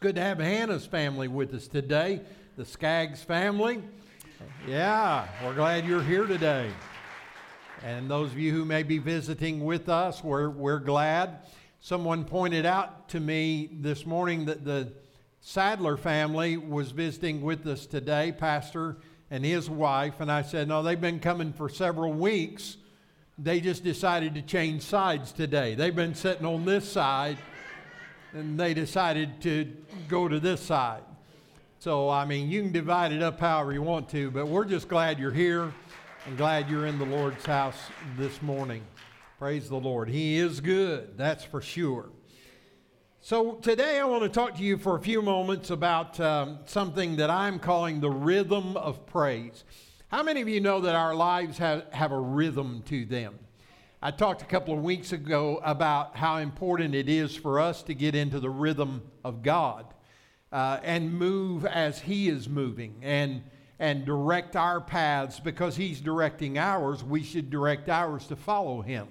good to have Hannah's family with us today, the Skaggs family. Yeah, we're glad you're here today. And those of you who may be visiting with us, we're, we're glad. Someone pointed out to me this morning that the Sadler family was visiting with us today, Pastor and his wife. And I said, No, they've been coming for several weeks. They just decided to change sides today. They've been sitting on this side and they decided to go to this side. So, I mean, you can divide it up however you want to, but we're just glad you're here and glad you're in the Lord's house this morning. Praise the Lord. He is good, that's for sure. So, today I want to talk to you for a few moments about um, something that I'm calling the rhythm of praise. How many of you know that our lives have, have a rhythm to them? I talked a couple of weeks ago about how important it is for us to get into the rhythm of God uh, and move as He is moving and, and direct our paths because He's directing ours. We should direct ours to follow Him.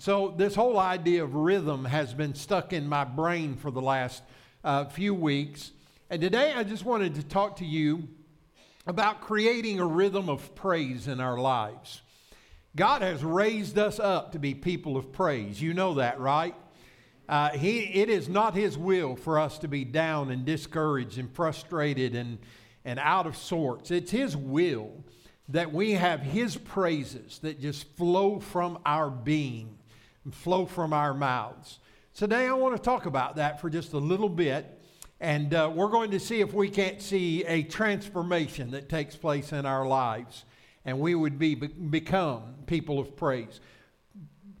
So, this whole idea of rhythm has been stuck in my brain for the last uh, few weeks. And today I just wanted to talk to you about creating a rhythm of praise in our lives. God has raised us up to be people of praise. You know that, right? Uh, he, it is not His will for us to be down and discouraged and frustrated and, and out of sorts. It's His will that we have His praises that just flow from our being and flow from our mouths. Today, I want to talk about that for just a little bit. And uh, we're going to see if we can't see a transformation that takes place in our lives and we would be, become people of praise.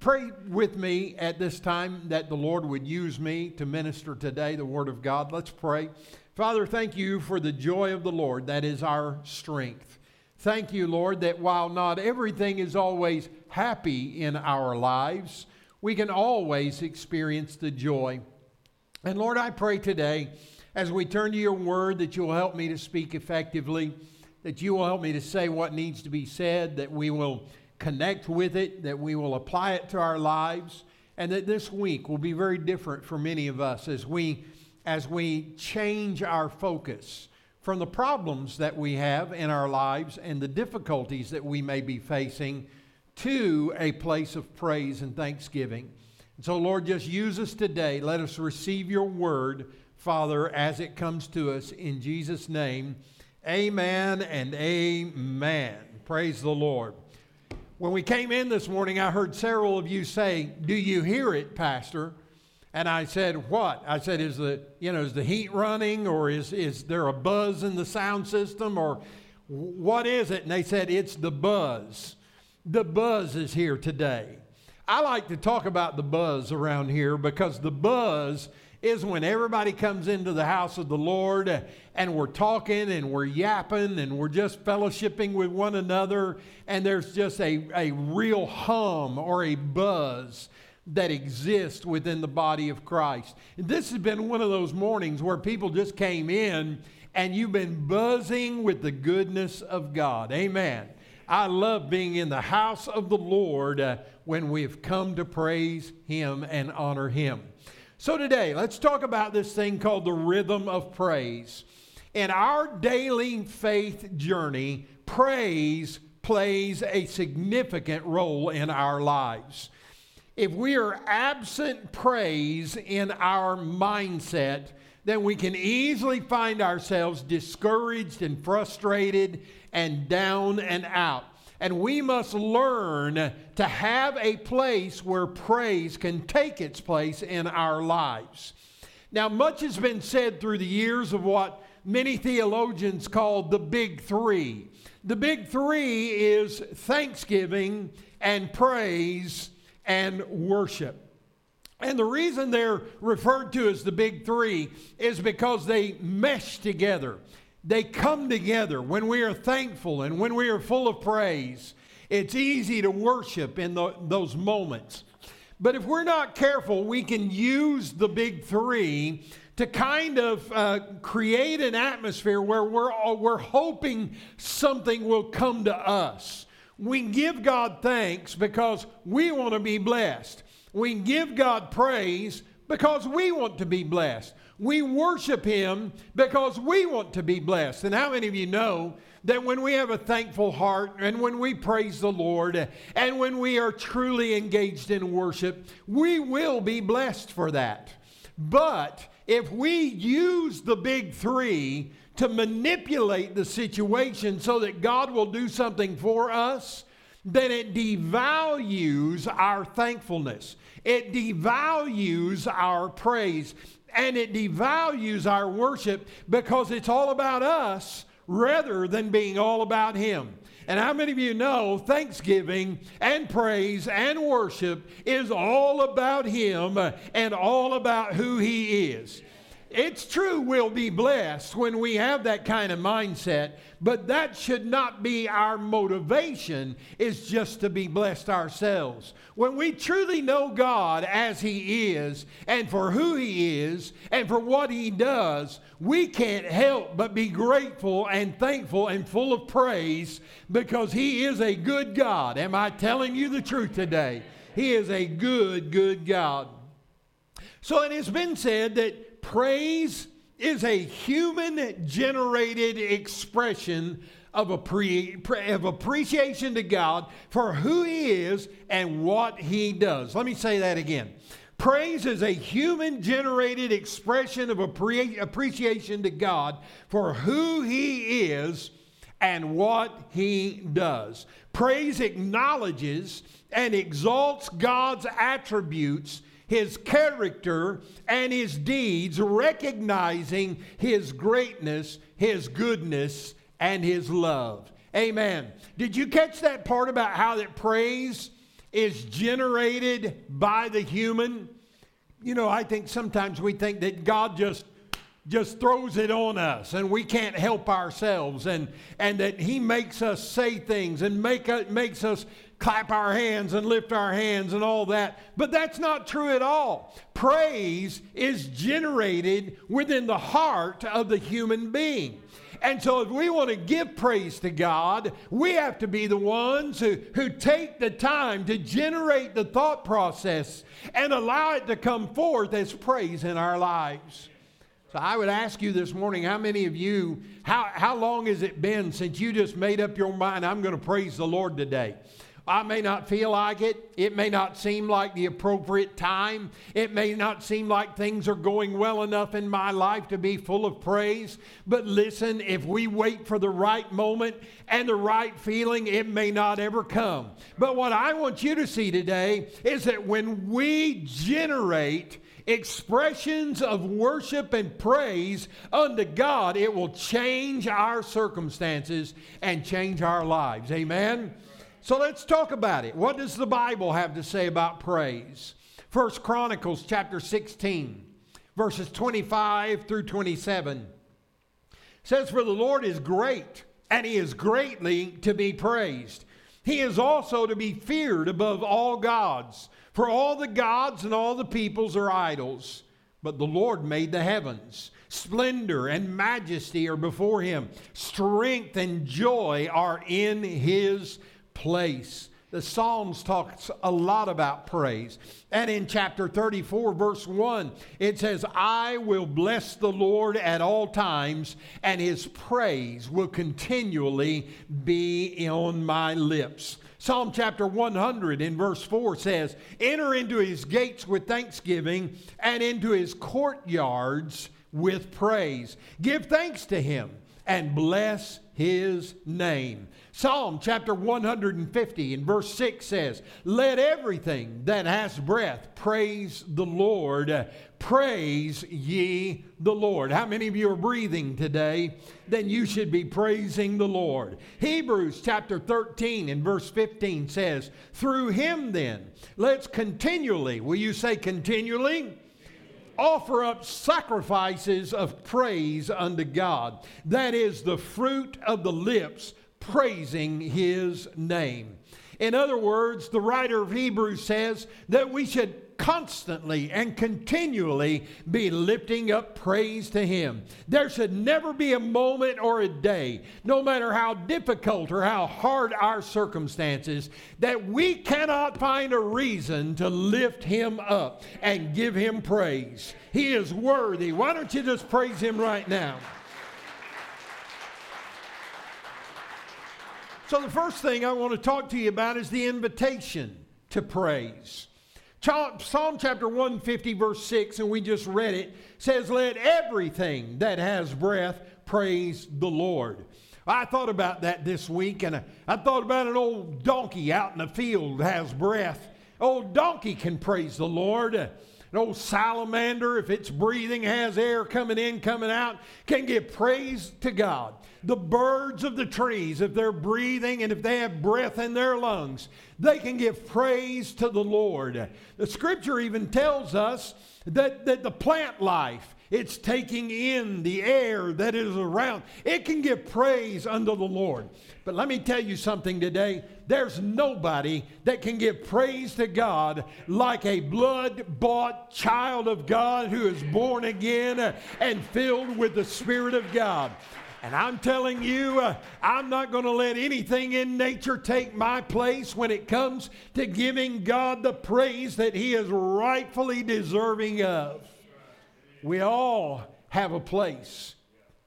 Pray with me at this time that the Lord would use me to minister today the Word of God. Let's pray. Father, thank you for the joy of the Lord. That is our strength. Thank you, Lord, that while not everything is always happy in our lives, we can always experience the joy. And Lord, I pray today as we turn to your word that you'll help me to speak effectively that you will help me to say what needs to be said, that we will connect with it, that we will apply it to our lives, and that this week will be very different for many of us as we as we change our focus from the problems that we have in our lives and the difficulties that we may be facing to a place of praise and thanksgiving. And so, Lord, just use us today. Let us receive your word, Father, as it comes to us in Jesus' name. Amen and amen. Praise the Lord. When we came in this morning, I heard several of you say, Do you hear it, Pastor? And I said, What? I said, Is the, you know, is the heat running or is, is there a buzz in the sound system or what is it? And they said, It's the buzz. The buzz is here today. I like to talk about the buzz around here because the buzz is when everybody comes into the house of the Lord and we're talking and we're yapping and we're just fellowshipping with one another, and there's just a, a real hum or a buzz that exists within the body of Christ. This has been one of those mornings where people just came in and you've been buzzing with the goodness of God. Amen. I love being in the house of the Lord when we've come to praise Him and honor Him. So, today, let's talk about this thing called the rhythm of praise. In our daily faith journey, praise plays a significant role in our lives. If we are absent praise in our mindset, then we can easily find ourselves discouraged and frustrated and down and out. And we must learn to have a place where praise can take its place in our lives. Now, much has been said through the years of what many theologians call the big three. The big three is thanksgiving and praise and worship. And the reason they're referred to as the big three is because they mesh together they come together when we are thankful and when we are full of praise. It's easy to worship in the, those moments. But if we're not careful, we can use the big three to kind of uh, create an atmosphere where we're, we're hoping something will come to us. We give God thanks because we want to be blessed. We give God praise because we want to be blessed. We worship Him because we want to be blessed. And how many of you know that when we have a thankful heart and when we praise the Lord and when we are truly engaged in worship, we will be blessed for that. But if we use the big three to manipulate the situation so that God will do something for us, then it devalues our thankfulness. It devalues our praise and it devalues our worship because it's all about us rather than being all about Him. And how many of you know thanksgiving and praise and worship is all about Him and all about who He is? It's true we'll be blessed when we have that kind of mindset, but that should not be our motivation, is just to be blessed ourselves. When we truly know God as He is, and for who He is, and for what He does, we can't help but be grateful and thankful and full of praise because He is a good God. Am I telling you the truth today? He is a good, good God. So it has been said that Praise is a human generated expression of, appre- of appreciation to God for who He is and what He does. Let me say that again. Praise is a human generated expression of appre- appreciation to God for who He is and what He does. Praise acknowledges and exalts God's attributes his character and his deeds, recognizing his greatness, his goodness, and his love. Amen. Did you catch that part about how that praise is generated by the human? You know, I think sometimes we think that God just just throws it on us and we can't help ourselves and and that he makes us say things and make us, makes us clap our hands and lift our hands and all that. But that's not true at all. Praise is generated within the heart of the human being. And so, if we want to give praise to God, we have to be the ones who, who take the time to generate the thought process and allow it to come forth as praise in our lives. So, I would ask you this morning how many of you, how, how long has it been since you just made up your mind, I'm going to praise the Lord today? I may not feel like it. It may not seem like the appropriate time. It may not seem like things are going well enough in my life to be full of praise. But listen, if we wait for the right moment and the right feeling, it may not ever come. But what I want you to see today is that when we generate expressions of worship and praise unto God, it will change our circumstances and change our lives. Amen. So let's talk about it. What does the Bible have to say about praise? First Chronicles chapter 16, verses 25 through 27 says, For the Lord is great, and he is greatly to be praised. He is also to be feared above all gods, for all the gods and all the peoples are idols. But the Lord made the heavens. Splendor and majesty are before him. Strength and joy are in his place. The Psalms talks a lot about praise. And in chapter 34, verse 1, it says, I will bless the Lord at all times, and his praise will continually be on my lips. Psalm chapter 100 in verse 4 says, Enter into his gates with thanksgiving and into his courtyards with praise. Give thanks to him and bless his name. Psalm chapter 150 and verse 6 says, Let everything that has breath praise the Lord. Praise ye the Lord. How many of you are breathing today? Then you should be praising the Lord. Hebrews chapter 13 and verse 15 says, Through him then, let's continually, will you say continually? offer up sacrifices of praise unto God. That is the fruit of the lips praising his name. In other words, the writer of Hebrews says that we should constantly and continually be lifting up praise to Him. There should never be a moment or a day, no matter how difficult or how hard our circumstances, that we cannot find a reason to lift Him up and give Him praise. He is worthy. Why don't you just praise Him right now? So, the first thing I want to talk to you about is the invitation to praise. Psalm chapter 150, verse 6, and we just read it, says, Let everything that has breath praise the Lord. I thought about that this week, and I thought about an old donkey out in the field has breath. Old donkey can praise the Lord. An old salamander, if it's breathing, has air coming in, coming out, can give praise to God the birds of the trees, if they're breathing and if they have breath in their lungs, they can give praise to the Lord. The scripture even tells us that, that the plant life, it's taking in the air that is around. It can give praise unto the Lord. But let me tell you something today. There's nobody that can give praise to God like a blood bought child of God who is born again and filled with the Spirit of God. And I'm telling you, uh, I'm not going to let anything in nature take my place when it comes to giving God the praise that He is rightfully deserving of. We all have a place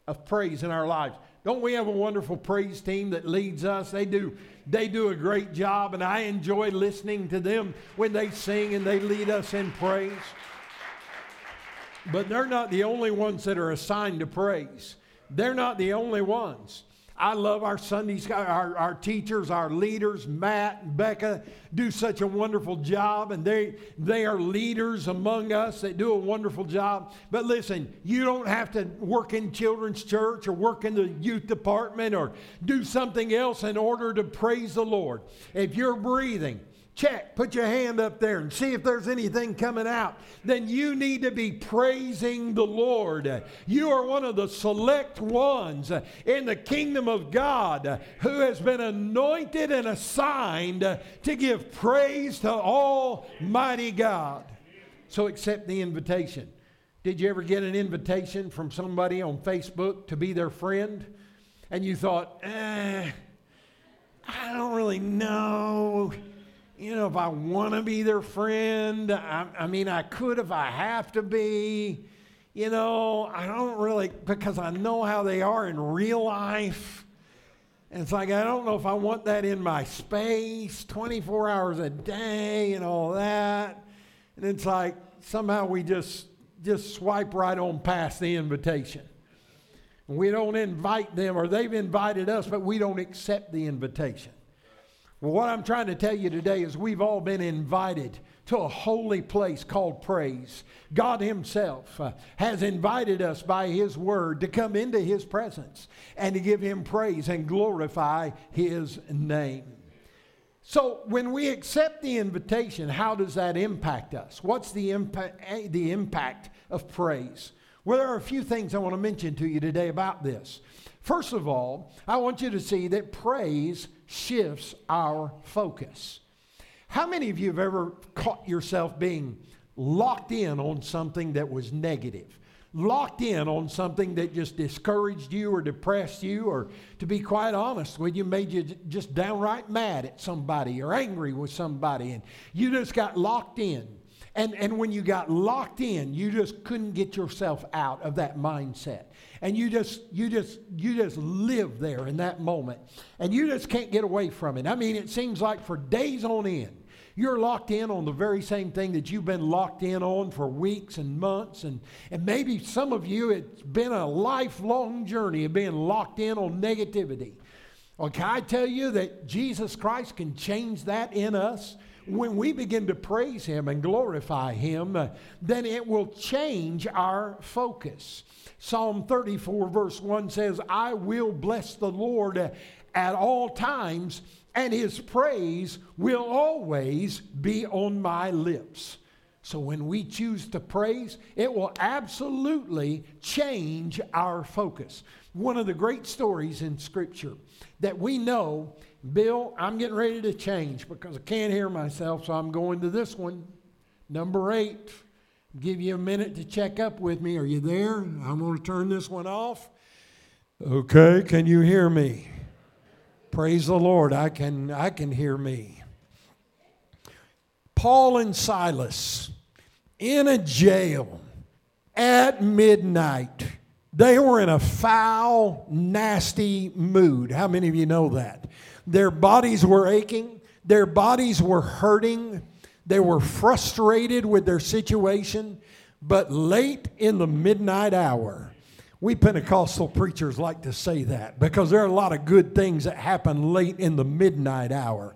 of praise in our lives. Don't we have a wonderful praise team that leads us? They do they do a great job and I enjoy listening to them when they sing and they lead us in praise. But they're not the only ones that are assigned to praise. They're not the only ones. I love our Sundays, our, our teachers, our leaders, Matt and Becca do such a wonderful job, and they, they are leaders among us that do a wonderful job. But listen, you don't have to work in children's church or work in the youth department or do something else in order to praise the Lord. If you're breathing, check, put your hand up there and see if there's anything coming out, then you need to be praising the Lord. You are one of the select ones in the kingdom of God who has been anointed and assigned to give praise to Almighty God. So accept the invitation. Did you ever get an invitation from somebody on Facebook to be their friend? And you thought, eh, I don't really know you know, if I want to be their friend, I, I, mean, I could if I have to be. You know, I don't really, because I know how they are in real life. And it's like, I don't know if I want that in my space 24 hours a day and all that. And it's like, somehow we just, just swipe right on past the invitation. We don't invite them, or they've invited us, but we don't accept the invitation. Well, what I'm trying to tell you today is we've all been invited to a holy place called praise. God Himself uh, has invited us by His Word to come into His presence and to give Him praise and glorify His name. So, when we accept the invitation, how does that impact us? What's the impact, eh, the impact of praise? Well, there are a few things I want to mention to you today about this. First of all, I want you to see that praise shifts our focus. How many of you have ever caught yourself being locked in on something that was negative? Locked in on something that just discouraged you or depressed you, or to be quite honest with you, made you just downright mad at somebody or angry with somebody, and you just got locked in. And, and when you got locked in, you just couldn't get yourself out of that mindset. And you just you just you just live there in that moment. And you just can't get away from it. I mean it seems like for days on end you're locked in on the very same thing that you've been locked in on for weeks and months. And, and maybe some of you it's been a lifelong journey of being locked in on negativity. Well can i tell you that jesus christ can change that in us when we begin to praise him and glorify him uh, then it will change our focus Psalm 34, verse 1 says, I will bless the Lord at all times, and his praise will always be on my lips. So when we choose to praise, it will absolutely change our focus. One of the great stories in Scripture that we know, Bill, I'm getting ready to change because I can't hear myself, so I'm going to this one. Number eight, give you a minute to check up with me. Are you there? I'm going to turn this one off. Okay, can you hear me? Praise the Lord. I can I can hear me. Paul and Silas in a jail at midnight. They were in a foul, nasty mood. How many of you know that? Their bodies were aching, their bodies were hurting, they were frustrated with their situation. But late in the midnight hour, we Pentecostal preachers like to say that because there are a lot of good things that happen late in the midnight hour.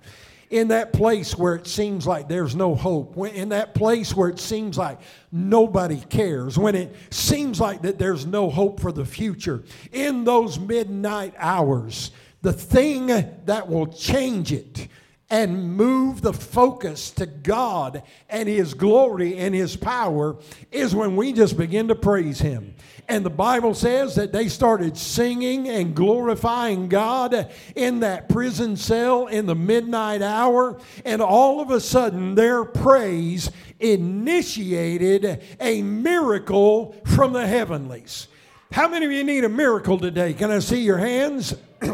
In that place where it seems like there's no hope, in that place where it seems like nobody cares, when it seems like that there's no hope for the future, in those midnight hours, the thing that will change it and move the focus to God and His glory and His power is when we just begin to praise Him. And the Bible says that they started singing and glorifying God in that prison cell in the midnight hour. And all of a sudden, their praise initiated a miracle from the heavenlies. How many of you need a miracle today? Can I see your hands?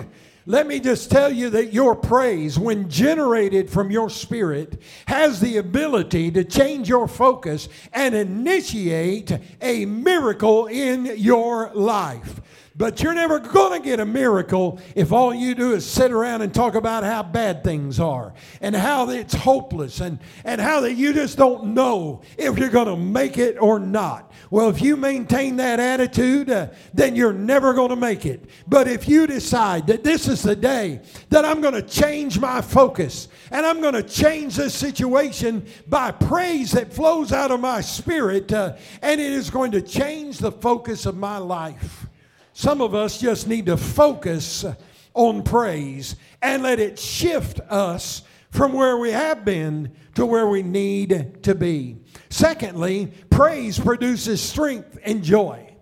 Let me just tell you that your praise, when generated from your spirit, has the ability to change your focus and initiate a miracle in your life. But you're never going to get a miracle if all you do is sit around and talk about how bad things are and how it's hopeless and, and how that you just don't know if you're going to make it or not. Well, if you maintain that attitude, uh, then you're never going to make it. But if you decide that this is the day that I'm going to change my focus and I'm going to change this situation by praise that flows out of my spirit, uh, and it is going to change the focus of my life. Some of us just need to focus on praise and let it shift us from where we have been to where we need to be. Secondly, praise produces strength and joy.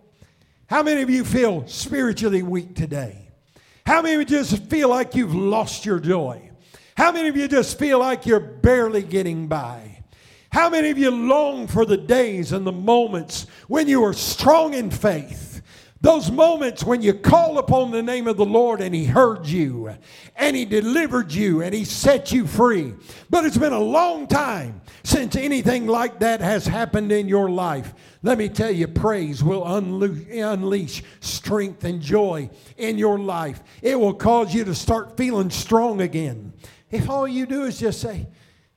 How many of you feel spiritually weak today? How many of you just feel like you've lost your joy? How many of you just feel like you're barely getting by? How many of you long for the days and the moments when you were strong in faith? Those moments when you call upon the name of the Lord and He heard you and He delivered you and He set you free. But it's been a long time since anything like that has happened in your life. Let me tell you, praise will unleash strength and joy in your life. It will cause you to start feeling strong again. If all you do is just say,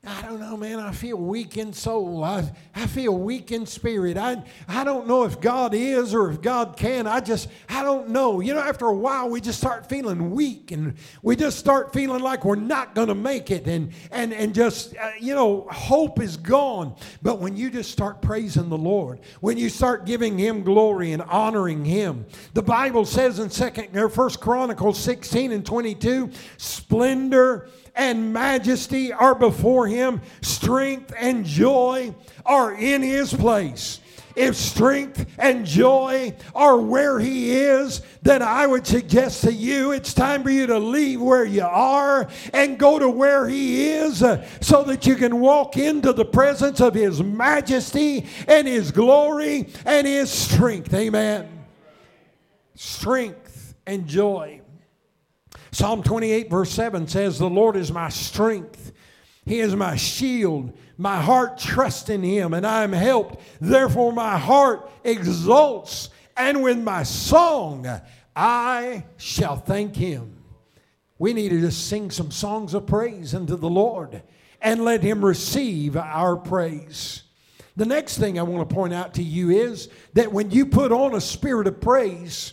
I don't know, man. I feel weak in soul. I, I feel weak in spirit. I, I don't know if God is or if God can. I just, I don't know. You know, after a while, we just start feeling weak and we just start feeling like we're not going to make it. And, and, and just, uh, you know, hope is gone. But when you just start praising the Lord, when you start giving Him glory and honoring Him, the Bible says in second or First Chronicles 16 and 22, splendor and majesty are before him, strength and joy are in his place. If strength and joy are where he is, then I would suggest to you it's time for you to leave where you are and go to where he is uh, so that you can walk into the presence of his majesty and his glory and his strength. Amen. Strength and joy. Psalm 28, verse 7 says, The Lord is my strength. He is my shield. My heart trusts in him, and I am helped. Therefore, my heart exults, and with my song I shall thank him. We need to just sing some songs of praise unto the Lord and let him receive our praise. The next thing I want to point out to you is that when you put on a spirit of praise,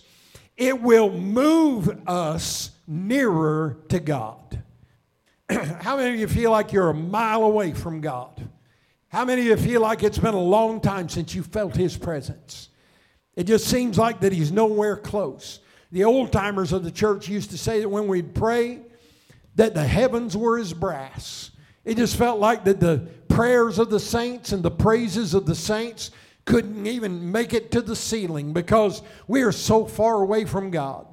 it will move us nearer to God. How many of you feel like you're a mile away from God? How many of you feel like it's been a long time since you felt His presence? It just seems like that He's nowhere close. The old timers of the church used to say that when we'd pray, that the heavens were as brass. It just felt like that the prayers of the saints and the praises of the saints couldn't even make it to the ceiling because we are so far away from God.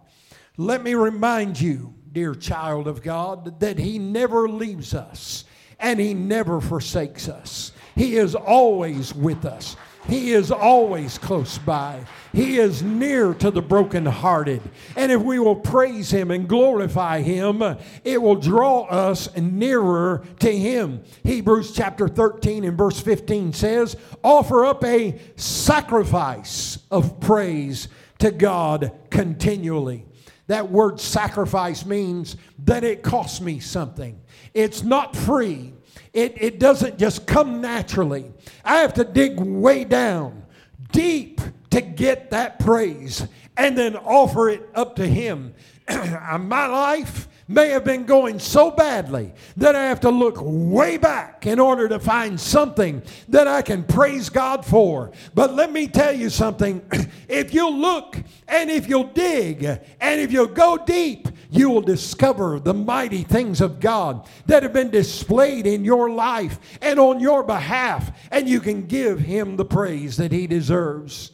Let me remind you, dear child of God, that He never leaves us and He never forsakes us. He is always with us. He is always close by. He is near to the brokenhearted. And if we will praise Him and glorify Him, it will draw us nearer to Him. Hebrews chapter 13 and verse 15 says, Offer up a sacrifice of praise to God continually. That word sacrifice means that it costs me something. It's not free. It, it doesn't just come naturally. I have to dig way down, deep, to get that praise and then offer it up to Him. My life may have been going so badly that I have to look way back in order to find something that I can praise God for. But let me tell you something if you'll look and if you'll dig and if you'll go deep, you will discover the mighty things of God that have been displayed in your life and on your behalf, and you can give Him the praise that He deserves.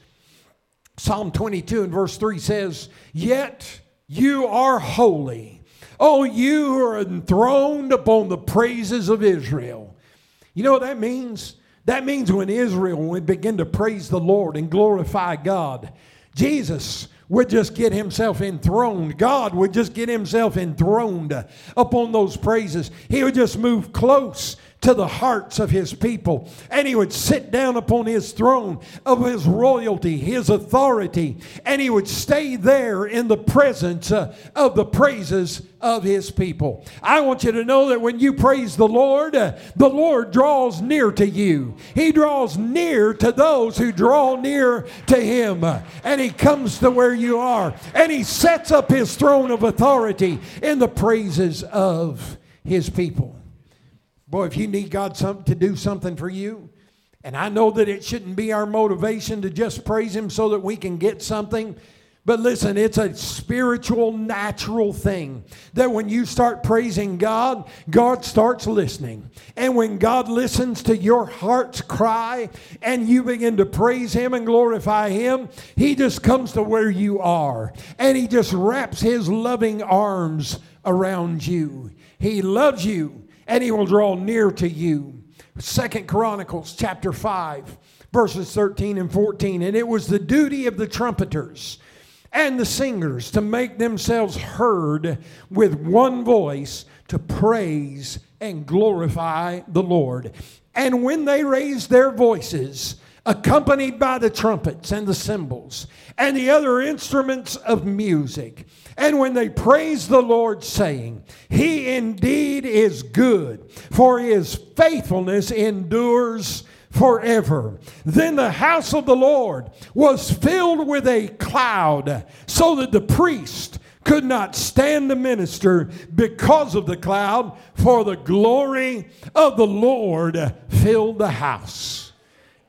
Psalm 22 and verse 3 says, Yet you are holy Oh, you are enthroned upon the praises of Israel. You know what that means? That means when Israel would begin to praise the Lord and glorify God, Jesus would just get himself enthroned. God would just get himself enthroned upon those praises. He would just move close to the hearts of his people. And he would sit down upon his throne of his royalty, his authority, and he would stay there in the presence uh, of the praises of his people. I want you to know that when you praise the Lord, uh, the Lord draws near to you. He draws near to those who draw near to him. And he comes to where you are and he sets up his throne of authority in the praises of his people. Boy, if you need God some, to do something for you, and I know that it shouldn't be our motivation to just praise Him so that we can get something. But listen, it's a spiritual, natural thing that when you start praising God, God starts listening. And when God listens to your heart's cry and you begin to praise Him and glorify Him, He just comes to where you are and He just wraps His loving arms around you. He loves you and he will draw near to you. Second Chronicles chapter 5, verses 13 and 14. And it was the duty of the trumpeters and the singers to make themselves heard with one voice to praise and glorify the Lord. And when they raised their voices, accompanied by the trumpets and the cymbals and the other instruments of music. And when they praised the Lord, saying, He indeed is good, for his faithfulness endures forever. Then the house of the Lord was filled with a cloud, so that the priest could not stand to minister because of the cloud, for the glory of the Lord filled the house.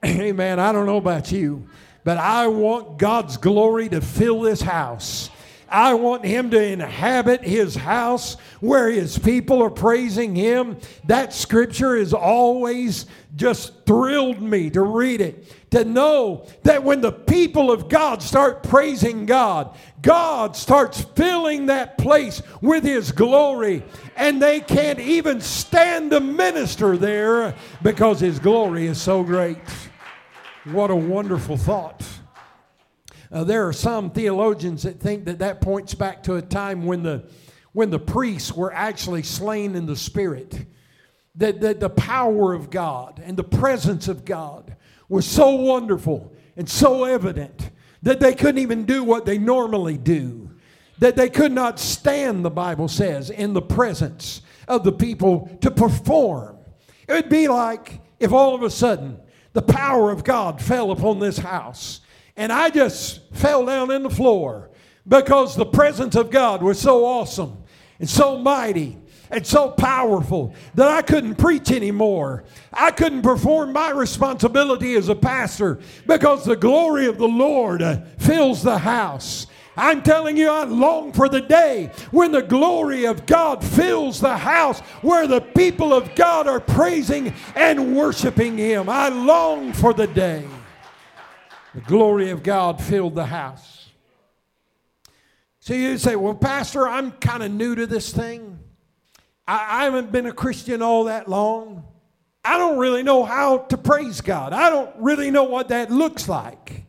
Amen. I don't know about you, but I want God's glory to fill this house. I want him to inhabit his house where his people are praising him. That scripture has always just thrilled me to read it. To know that when the people of God start praising God, God starts filling that place with his glory, and they can't even stand to minister there because his glory is so great. What a wonderful thought. Uh, there are some theologians that think that that points back to a time when the, when the priests were actually slain in the spirit. That, that the power of God and the presence of God was so wonderful and so evident that they couldn't even do what they normally do. That they could not stand, the Bible says, in the presence of the people to perform. It would be like if all of a sudden the power of God fell upon this house. And I just fell down in the floor because the presence of God was so awesome and so mighty and so powerful that I couldn't preach anymore. I couldn't perform my responsibility as a pastor because the glory of the Lord fills the house. I'm telling you, I long for the day when the glory of God fills the house where the people of God are praising and worshiping Him. I long for the day. The glory of God filled the house. So you say, well, Pastor, I'm kind of new to this thing. I, I haven't been a Christian all that long. I don't really know how to praise God. I don't really know what that looks like.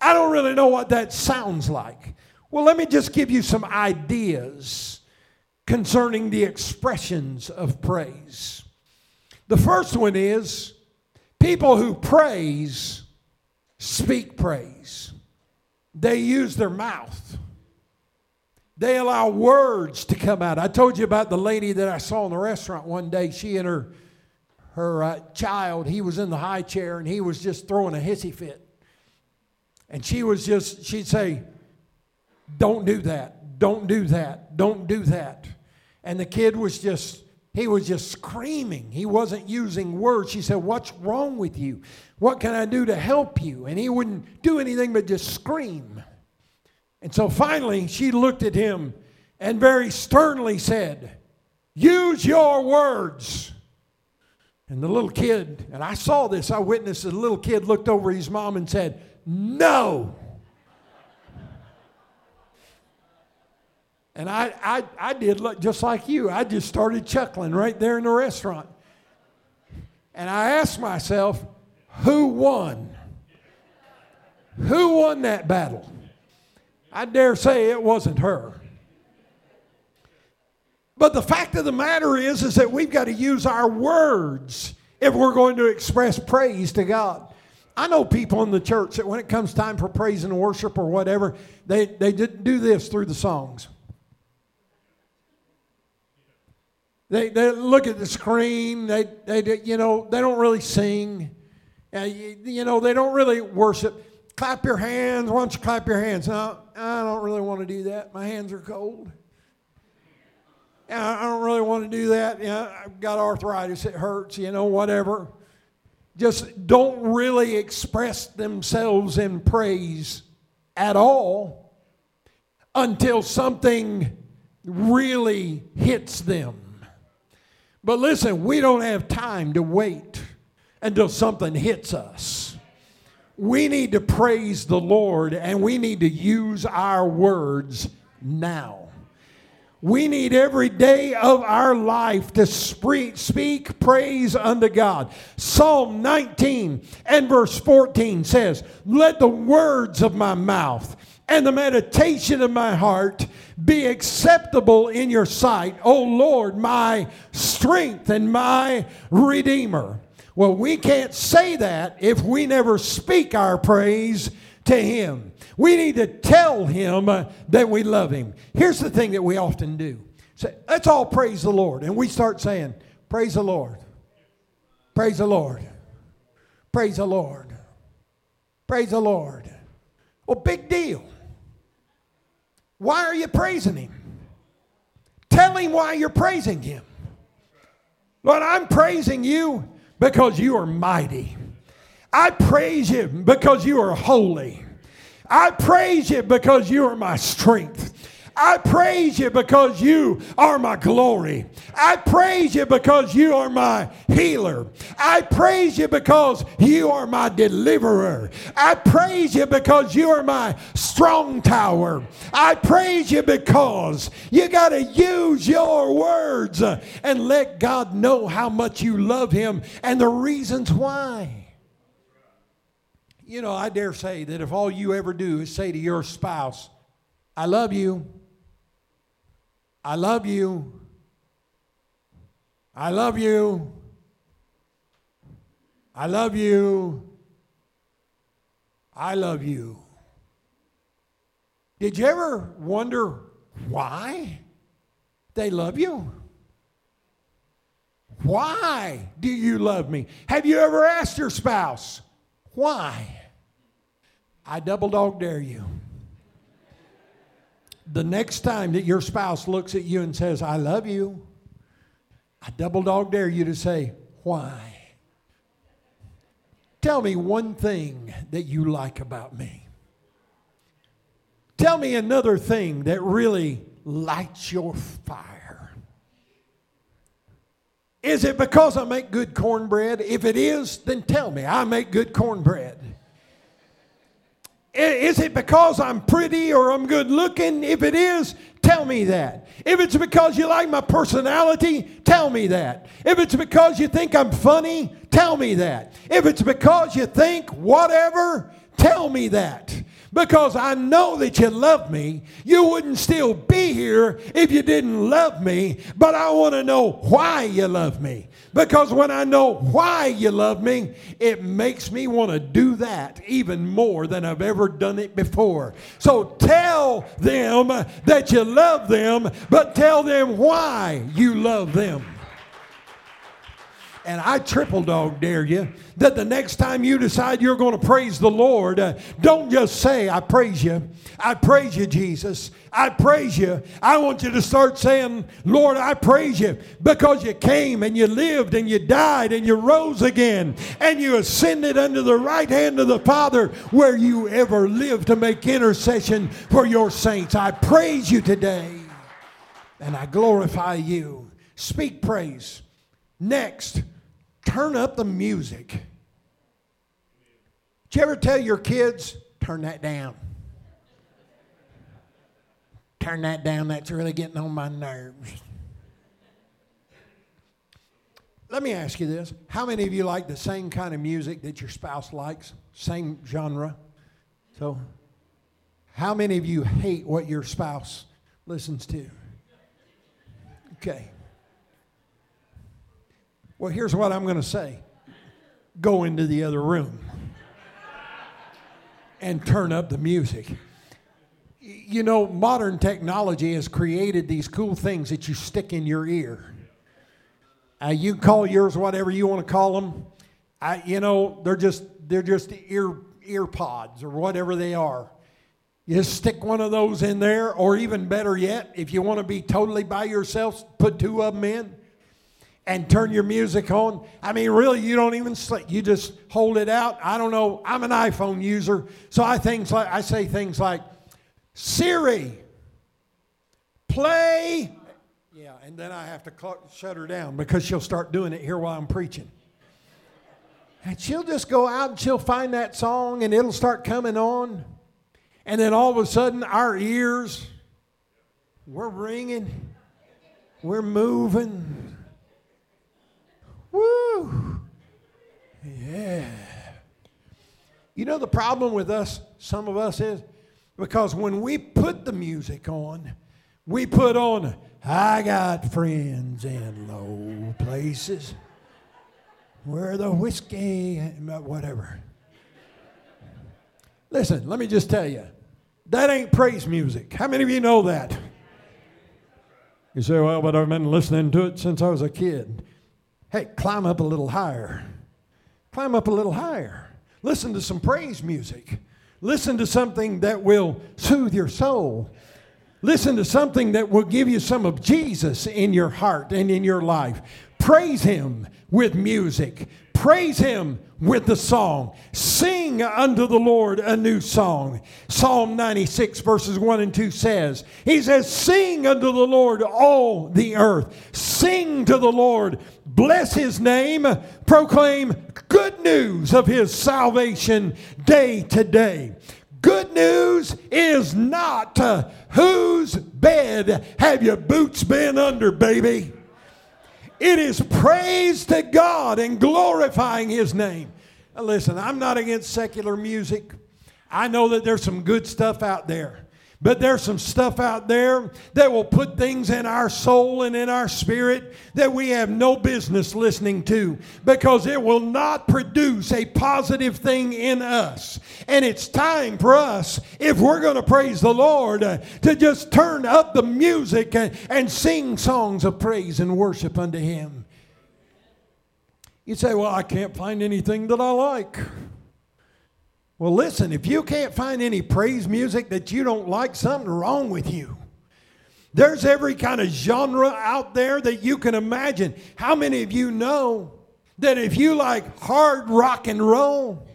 I don't really know what that sounds like. Well, let me just give you some ideas concerning the expressions of praise. The first one is people who praise speak praise, they use their mouth. They allow words to come out. I told you about the lady that I saw in the restaurant one day. She and her her uh, child, he was in the high chair and he was just throwing a hissy fit. And she was just, she'd say, Don't do that, don't do that, don't do that. And the kid was just, he was just screaming. He wasn't using words. She said, What's wrong with you? What can I do to help you? And he wouldn't do anything but just scream. And so finally, she looked at him and very sternly said, Use your words. And the little kid, and I saw this, I witnessed the little kid looked over his mom and said, No. And I, I, I did look just like you. I just started chuckling right there in the restaurant. And I asked myself, who won? Who won that battle? I dare say it wasn't her. But the fact of the matter is, is that we've got to use our words if we're going to express praise to God. I know people in the church that when it comes time for praise and worship or whatever, they, they didn't do this through the songs. They, they look at the screen, they, they, you know, they don't really sing. Uh, you, you know, they don't really worship. Clap your hands. Why don't you clap your hands? No, I don't really want to do that. My hands are cold. I don't really want to do that. You know, I've got arthritis, it hurts, you know, whatever. Just don't really express themselves in praise at all until something really hits them. But listen, we don't have time to wait until something hits us. We need to praise the Lord and we need to use our words now. We need every day of our life to speak praise unto God. Psalm 19 and verse 14 says, Let the words of my mouth and the meditation of my heart be acceptable in your sight, O Lord, my strength and my redeemer. Well, we can't say that if we never speak our praise to Him. We need to tell him that we love him. Here's the thing that we often do. Say, let's all praise the Lord. And we start saying, Praise the Lord. Praise the Lord. Praise the Lord. Praise the Lord. Well, big deal. Why are you praising him? Tell him why you're praising him. Lord, I'm praising you because you are mighty. I praise you because you are holy. I praise you because you are my strength. I praise you because you are my glory. I praise you because you are my healer. I praise you because you are my deliverer. I praise you because you are my strong tower. I praise you because you got to use your words and let God know how much you love Him and the reasons why. You know, I dare say that if all you ever do is say to your spouse, I love you, I love you, I love you, I love you, I love you. Did you ever wonder why they love you? Why do you love me? Have you ever asked your spouse, why? I double dog dare you. The next time that your spouse looks at you and says, I love you, I double dog dare you to say, Why? Tell me one thing that you like about me. Tell me another thing that really lights your fire. Is it because I make good cornbread? If it is, then tell me I make good cornbread. Is it because I'm pretty or I'm good looking? If it is, tell me that. If it's because you like my personality, tell me that. If it's because you think I'm funny, tell me that. If it's because you think whatever, tell me that because I know that you love me. You wouldn't still be here if you didn't love me, but I want to know why you love me. Because when I know why you love me, it makes me want to do that even more than I've ever done it before. So tell them that you love them, but tell them why you love them. And I triple dog dare you that the next time you decide you're going to praise the Lord, uh, don't just say, I praise you. I praise you, Jesus. I praise you. I want you to start saying, Lord, I praise you because you came and you lived and you died and you rose again and you ascended unto the right hand of the Father where you ever live to make intercession for your saints. I praise you today and I glorify you. Speak praise. Next turn up the music. Did you ever tell your kids, turn that down? Turn that down, that's really getting on my nerves. Let me ask you this. How many of you like the same kind of music that your spouse likes? Same genre? So, how many of you hate what your spouse listens to? Okay. Well, here's what I'm going to say go into the other room and turn up the music. You know, modern technology has created these cool things that you stick in your ear. Uh, you call yours whatever you want to call them. I, you know, they're just they're just ear ear pods or whatever they are. You stick one of those in there, or even better yet, if you want to be totally by yourself, put two of them in and turn your music on. I mean, really, you don't even sleep. You just hold it out. I don't know. I'm an iPhone user, so I things like I say things like, Siri, play. Yeah, and then I have to shut her down because she'll start doing it here while I'm preaching. And she'll just go out and she'll find that song and it'll start coming on. And then all of a sudden, our ears, we're ringing, we're moving Woo! Yeah. You know the problem with us, some of us is because when we put the music on, we put on, I got friends in low places where the whiskey, uh, whatever. Listen, let me just tell you, that ain't praise music. How many of you know that? You say, well, but I've been listening to it since I was a kid. Hey, climb up a little higher. Climb up a little higher. Listen to some praise music. Listen to something that will soothe your soul. Listen to something that will give you some of Jesus in your heart and in your life. Praise Him with music. Praise Him with the song. Sing unto the Lord a new song. Psalm 96, verses 1 and 2 says, He says, Sing unto the Lord all the earth. Sing to the Lord. Bless His name. Proclaim good news of His salvation day to day. Good news is not uh, whose bed have your boots been under, baby. It is praise to God and glorifying His name. Now listen, I'm not against secular music. I know that there's some good stuff out there. But there's some stuff out there that will put things in our soul and in our spirit that we have no business listening to because it will not produce a positive thing in us. And it's time for us, if we're going to praise the Lord, to just turn up the music and, and sing songs of praise and worship unto Him. You say, Well, I can't find anything that I like. Well, listen, if you can't find any praise music that you don't like, something wrong with you. There's every kind of genre out there that you can imagine. How many of you know that if you like hard rock and roll,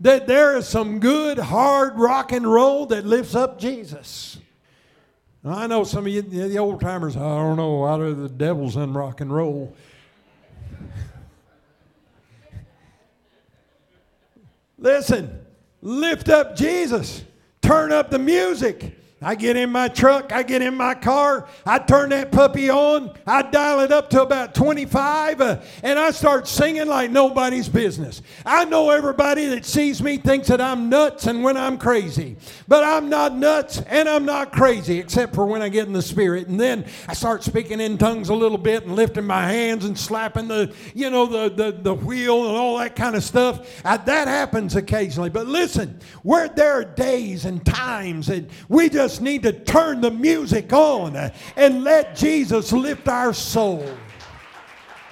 that there is some good hard rock and roll that lifts up Jesus? I know some of you, the old timers, I don't know, out of the devil's in rock and roll. Listen, lift up Jesus, turn up the music, I get in my truck, I get in my car, I turn that puppy on, I dial it up to about 25, uh, and I start singing like nobody's business. I know everybody that sees me thinks that I'm nuts and when I'm crazy, but I'm not nuts and I'm not crazy, except for when I get in the spirit. And then I start speaking in tongues a little bit and lifting my hands and slapping the, you know, the, the, the wheel and all that kind of stuff. Uh, that happens occasionally. But listen, where there are days and times that we just just need to turn the music on and let Jesus lift our soul.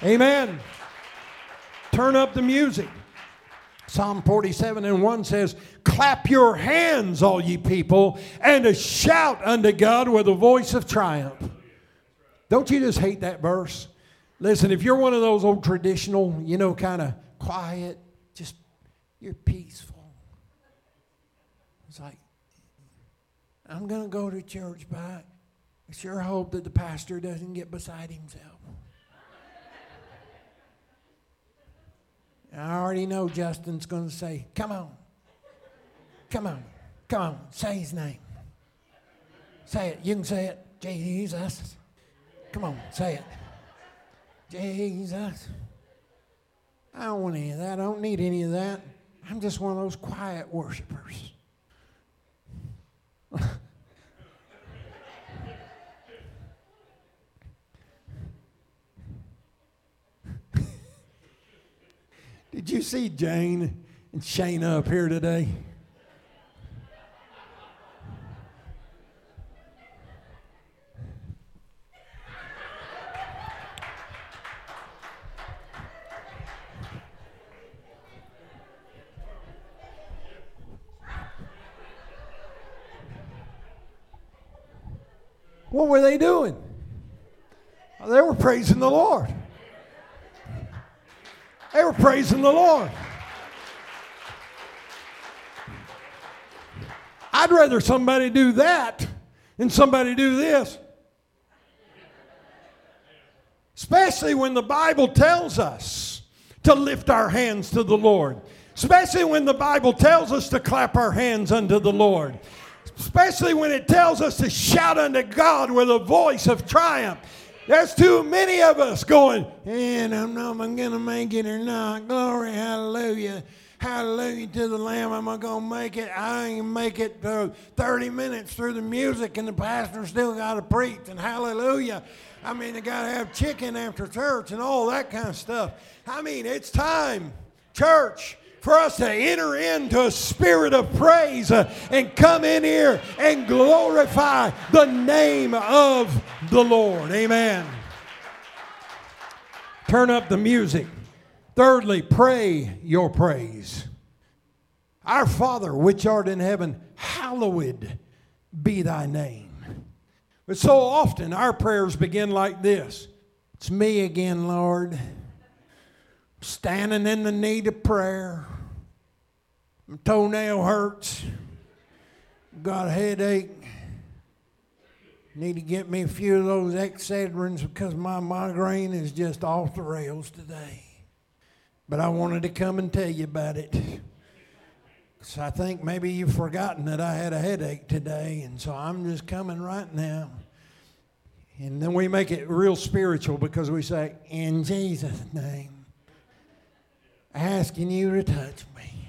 Amen. Turn up the music. Psalm 47 and 1 says, Clap your hands, all ye people, and a shout unto God with a voice of triumph. Don't you just hate that verse? Listen, if you're one of those old traditional, you know, kind of quiet, just you're peaceful. It's like, I'm going to go to church, but I sure hope that the pastor doesn't get beside himself. I already know Justin's going to say, Come on. Come on. Come on. Say his name. Say it. You can say it. Jesus. Come on. Say it. Jesus. I don't want any of that. I don't need any of that. I'm just one of those quiet worshipers. Did you see Jane and Shayna up here today? What were they doing? They were praising the Lord. They were praising the Lord. I'd rather somebody do that than somebody do this. Especially when the Bible tells us to lift our hands to the Lord. Especially when the Bible tells us to clap our hands unto the Lord. Especially when it tells us to shout unto God with a voice of triumph. There's too many of us going, and I don't know if I'm going to make it or not. Glory, hallelujah. Hallelujah to the Lamb. Am I going to make it? I ain't make it through 30 minutes through the music, and the pastor still got to preach, and hallelujah. I mean, they got to have chicken after church and all that kind of stuff. I mean, it's time, church for us to enter into a spirit of praise uh, and come in here and glorify the name of the Lord. Amen. Turn up the music. Thirdly, pray your praise. Our Father, which art in heaven, hallowed be thy name. But so often our prayers begin like this It's me again, Lord, standing in the need of prayer. My toenail hurts. Got a headache. Need to get me a few of those Excedrins because my migraine is just off the rails today. But I wanted to come and tell you about it. So I think maybe you've forgotten that I had a headache today, and so I'm just coming right now. And then we make it real spiritual because we say, In Jesus' name, asking you to touch me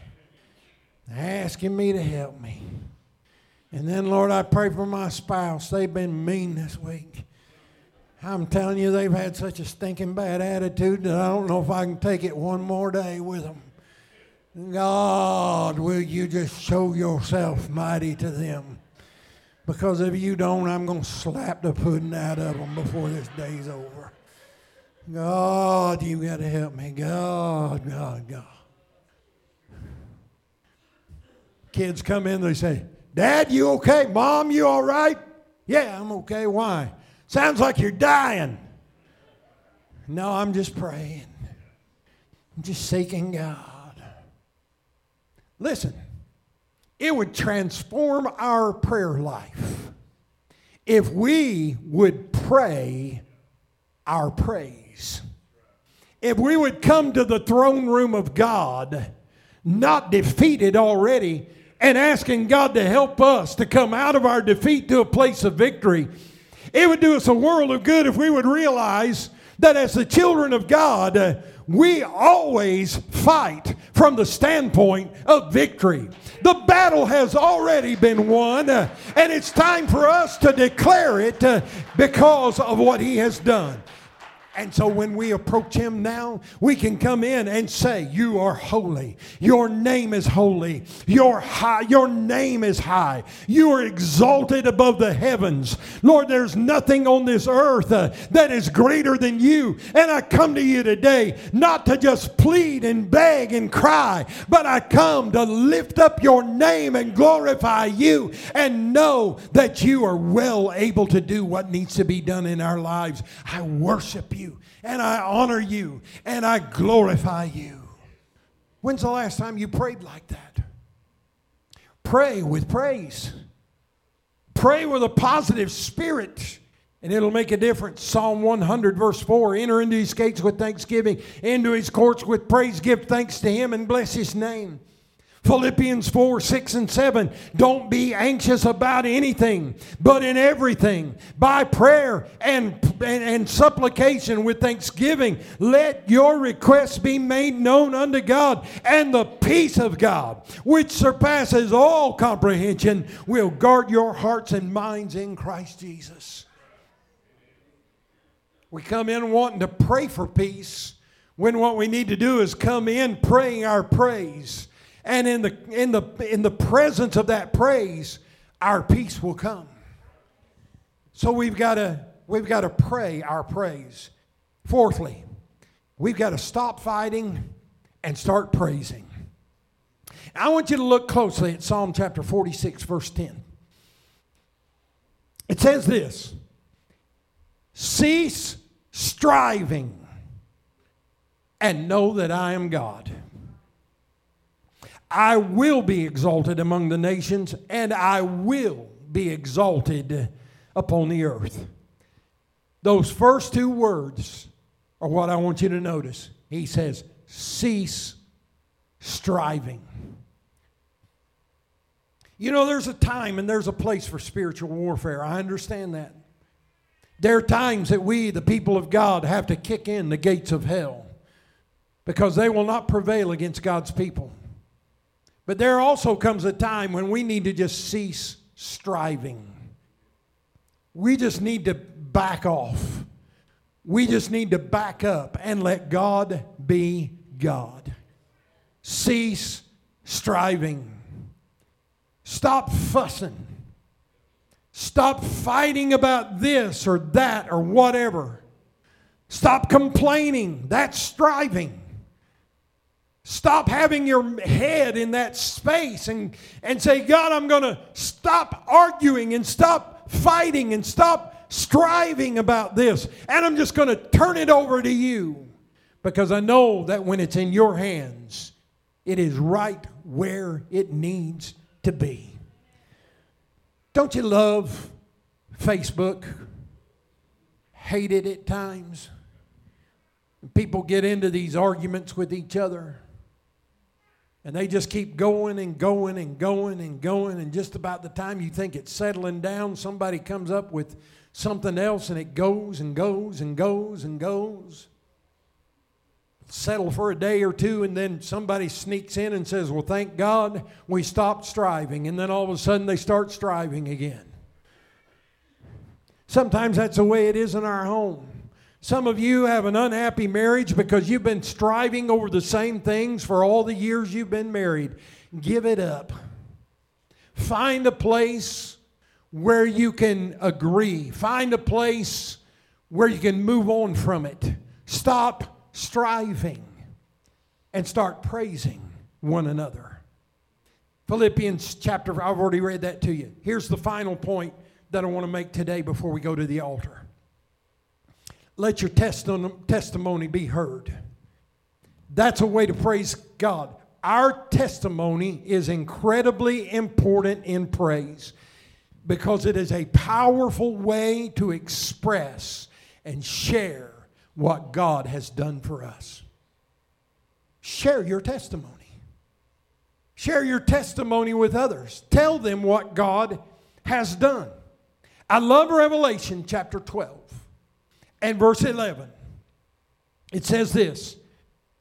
asking me to help me. And then, Lord, I pray for my spouse. They've been mean this week. I'm telling you, they've had such a stinking bad attitude that I don't know if I can take it one more day with them. God, will you just show yourself mighty to them? Because if you don't, I'm going to slap the pudding out of them before this day's over. God, you got to help me. God, God, God. Kids come in, they say, Dad, you okay? Mom, you all right? Yeah, I'm okay. Why? Sounds like you're dying. No, I'm just praying. I'm just seeking God. Listen, it would transform our prayer life if we would pray our praise. If we would come to the throne room of God, not defeated already, and asking God to help us to come out of our defeat to a place of victory, it would do us a world of good if we would realize that as the children of God, uh, we always fight from the standpoint of victory. The battle has already been won, uh, and it's time for us to declare it uh, because of what He has done. And so when we approach him now, we can come in and say, You are holy. Your name is holy. Your high, your name is high. You are exalted above the heavens. Lord, there's nothing on this earth uh, that is greater than you. And I come to you today not to just plead and beg and cry, but I come to lift up your name and glorify you and know that you are well able to do what needs to be done in our lives. I worship you you and I honor you and I glorify you. When's the last time you prayed like that? Pray with praise. Pray with a positive spirit, and it'll make a difference. Psalm 100, verse 4 Enter into his gates with thanksgiving, into his courts with praise. Give thanks to him and bless his name. Philippians 4 6 and 7. Don't be anxious about anything, but in everything, by prayer and, and, and, supplication with thanksgiving, let your requests be made known unto God, and the peace of God, which surpasses all comprehension, will guard your hearts and minds in Christ Jesus. We come in wanting to pray for peace when what we need to do is come in praying our praise and in the, in the, in the presence of that praise, our peace will come. So we've got to we've got to pray our praise. Fourthly, we've got to stop fighting and start praising. I want you to look closely at Psalm chapter 46, verse 10. It says this Cease striving and know that I am God. I will be exalted among the nations, and I will be exalted upon the earth. Those first two words are what I want you to notice. He says, Cease striving. You know, there's a time and there's a place for spiritual warfare. I understand that. There are times that we, the people of God, have to kick in the gates of hell because they will not prevail against God's people. But there also comes a time when we need to just cease striving. We just need to back off. We just need to back up and let God be God. Cease striving. Stop fussing. Stop fighting about this or that or whatever. Stop complaining. That's striving. Stop having your head in that space and, and say, God, I'm going to stop arguing and stop fighting and stop striving about this. And I'm just going to turn it over to you because I know that when it's in your hands, it is right where it needs to be. Don't you love Facebook? Hate it at times. People get into these arguments with each other and they just keep going and going and going and going. And just about the time you think it's settling down, somebody comes up with something else and it goes and goes and goes and goes. Settle for a day or two, and then somebody sneaks in and says, Well, thank God we stopped striving. And then all of a sudden they start striving again. Sometimes that's the way it is in our home. Some of you have an unhappy marriage because you've been striving over the same things for all the years you've been married. Give it up. Find a place where you can agree. Find a place where you can move on from it. Stop striving and start praising one another. Philippians chapter, I've already read that to you. Here's the final point that I want to make today before we go to the altar let your testimony be heard. That's a way to praise God. Our testimony is incredibly important in praise because it is a powerful way to express and share what God has done for us. Share your testimony. Share your testimony with others. Tell them what God has done. I love Revelation chapter 12 and verse 11. It says this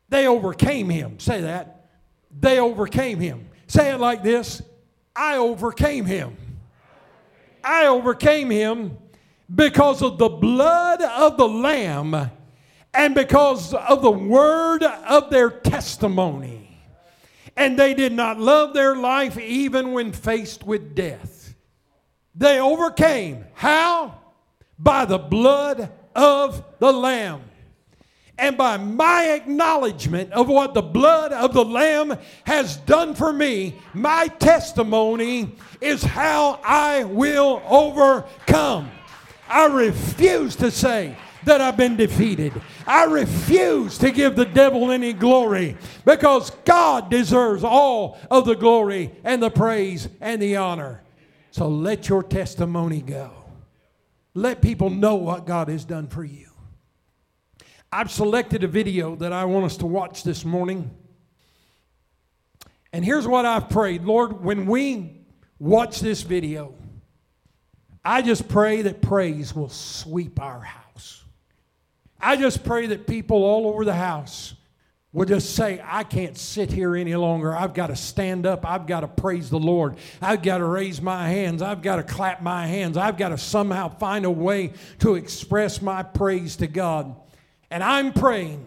They overcame him. Say that. They overcame him. Say it like this I overcame him. I overcame him because of the blood of the Lamb and because of the word of their testimony. And they did not love their life even when faced with death. They overcame. How? By the blood of the Lamb. And by my acknowledgement of what the blood of the Lamb has done for me, my testimony is how I will overcome. I refuse to say that I've been defeated. I refuse to give the devil any glory because God deserves all of the glory and the praise and the honor. So let your testimony go. Let people know what God has done for you. I've selected a video that I want us to watch this morning. And here's what I've prayed Lord, when we watch this video, I just pray that praise will sweep our house. I just pray that people all over the house will just say, I can't sit here any longer. I've got to stand up. I've got to praise the Lord. I've got to raise my hands. I've got to clap my hands. I've got to somehow find a way to express my praise to God. And I'm praying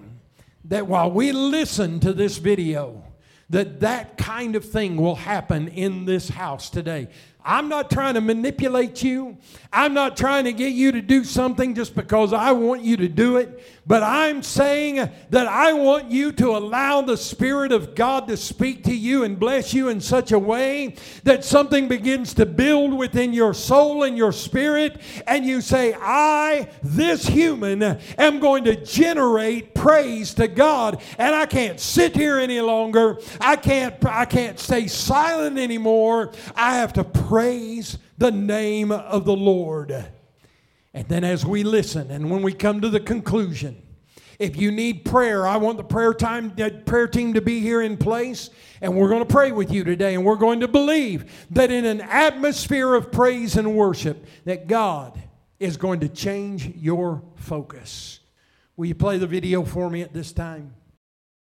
that while we listen to this video, that that kind of thing will happen in this house today. I'm not trying to manipulate you. I'm not trying to get you to do something just because I want you to do it. But I'm saying that I want you to allow the Spirit of God to speak to you and bless you in such a way that something begins to build within your soul and your spirit. And you say, I, this human, am going to generate praise to God. And I can't sit here any longer. I can't, I can't stay silent anymore. I have to praise the name of the Lord. And then as we listen and when we come to the conclusion, if you need prayer, I want the prayer time that prayer team to be here in place and we're going to pray with you today and we're going to believe that in an atmosphere of praise and worship that God is going to change your focus. Will you play the video for me at this time?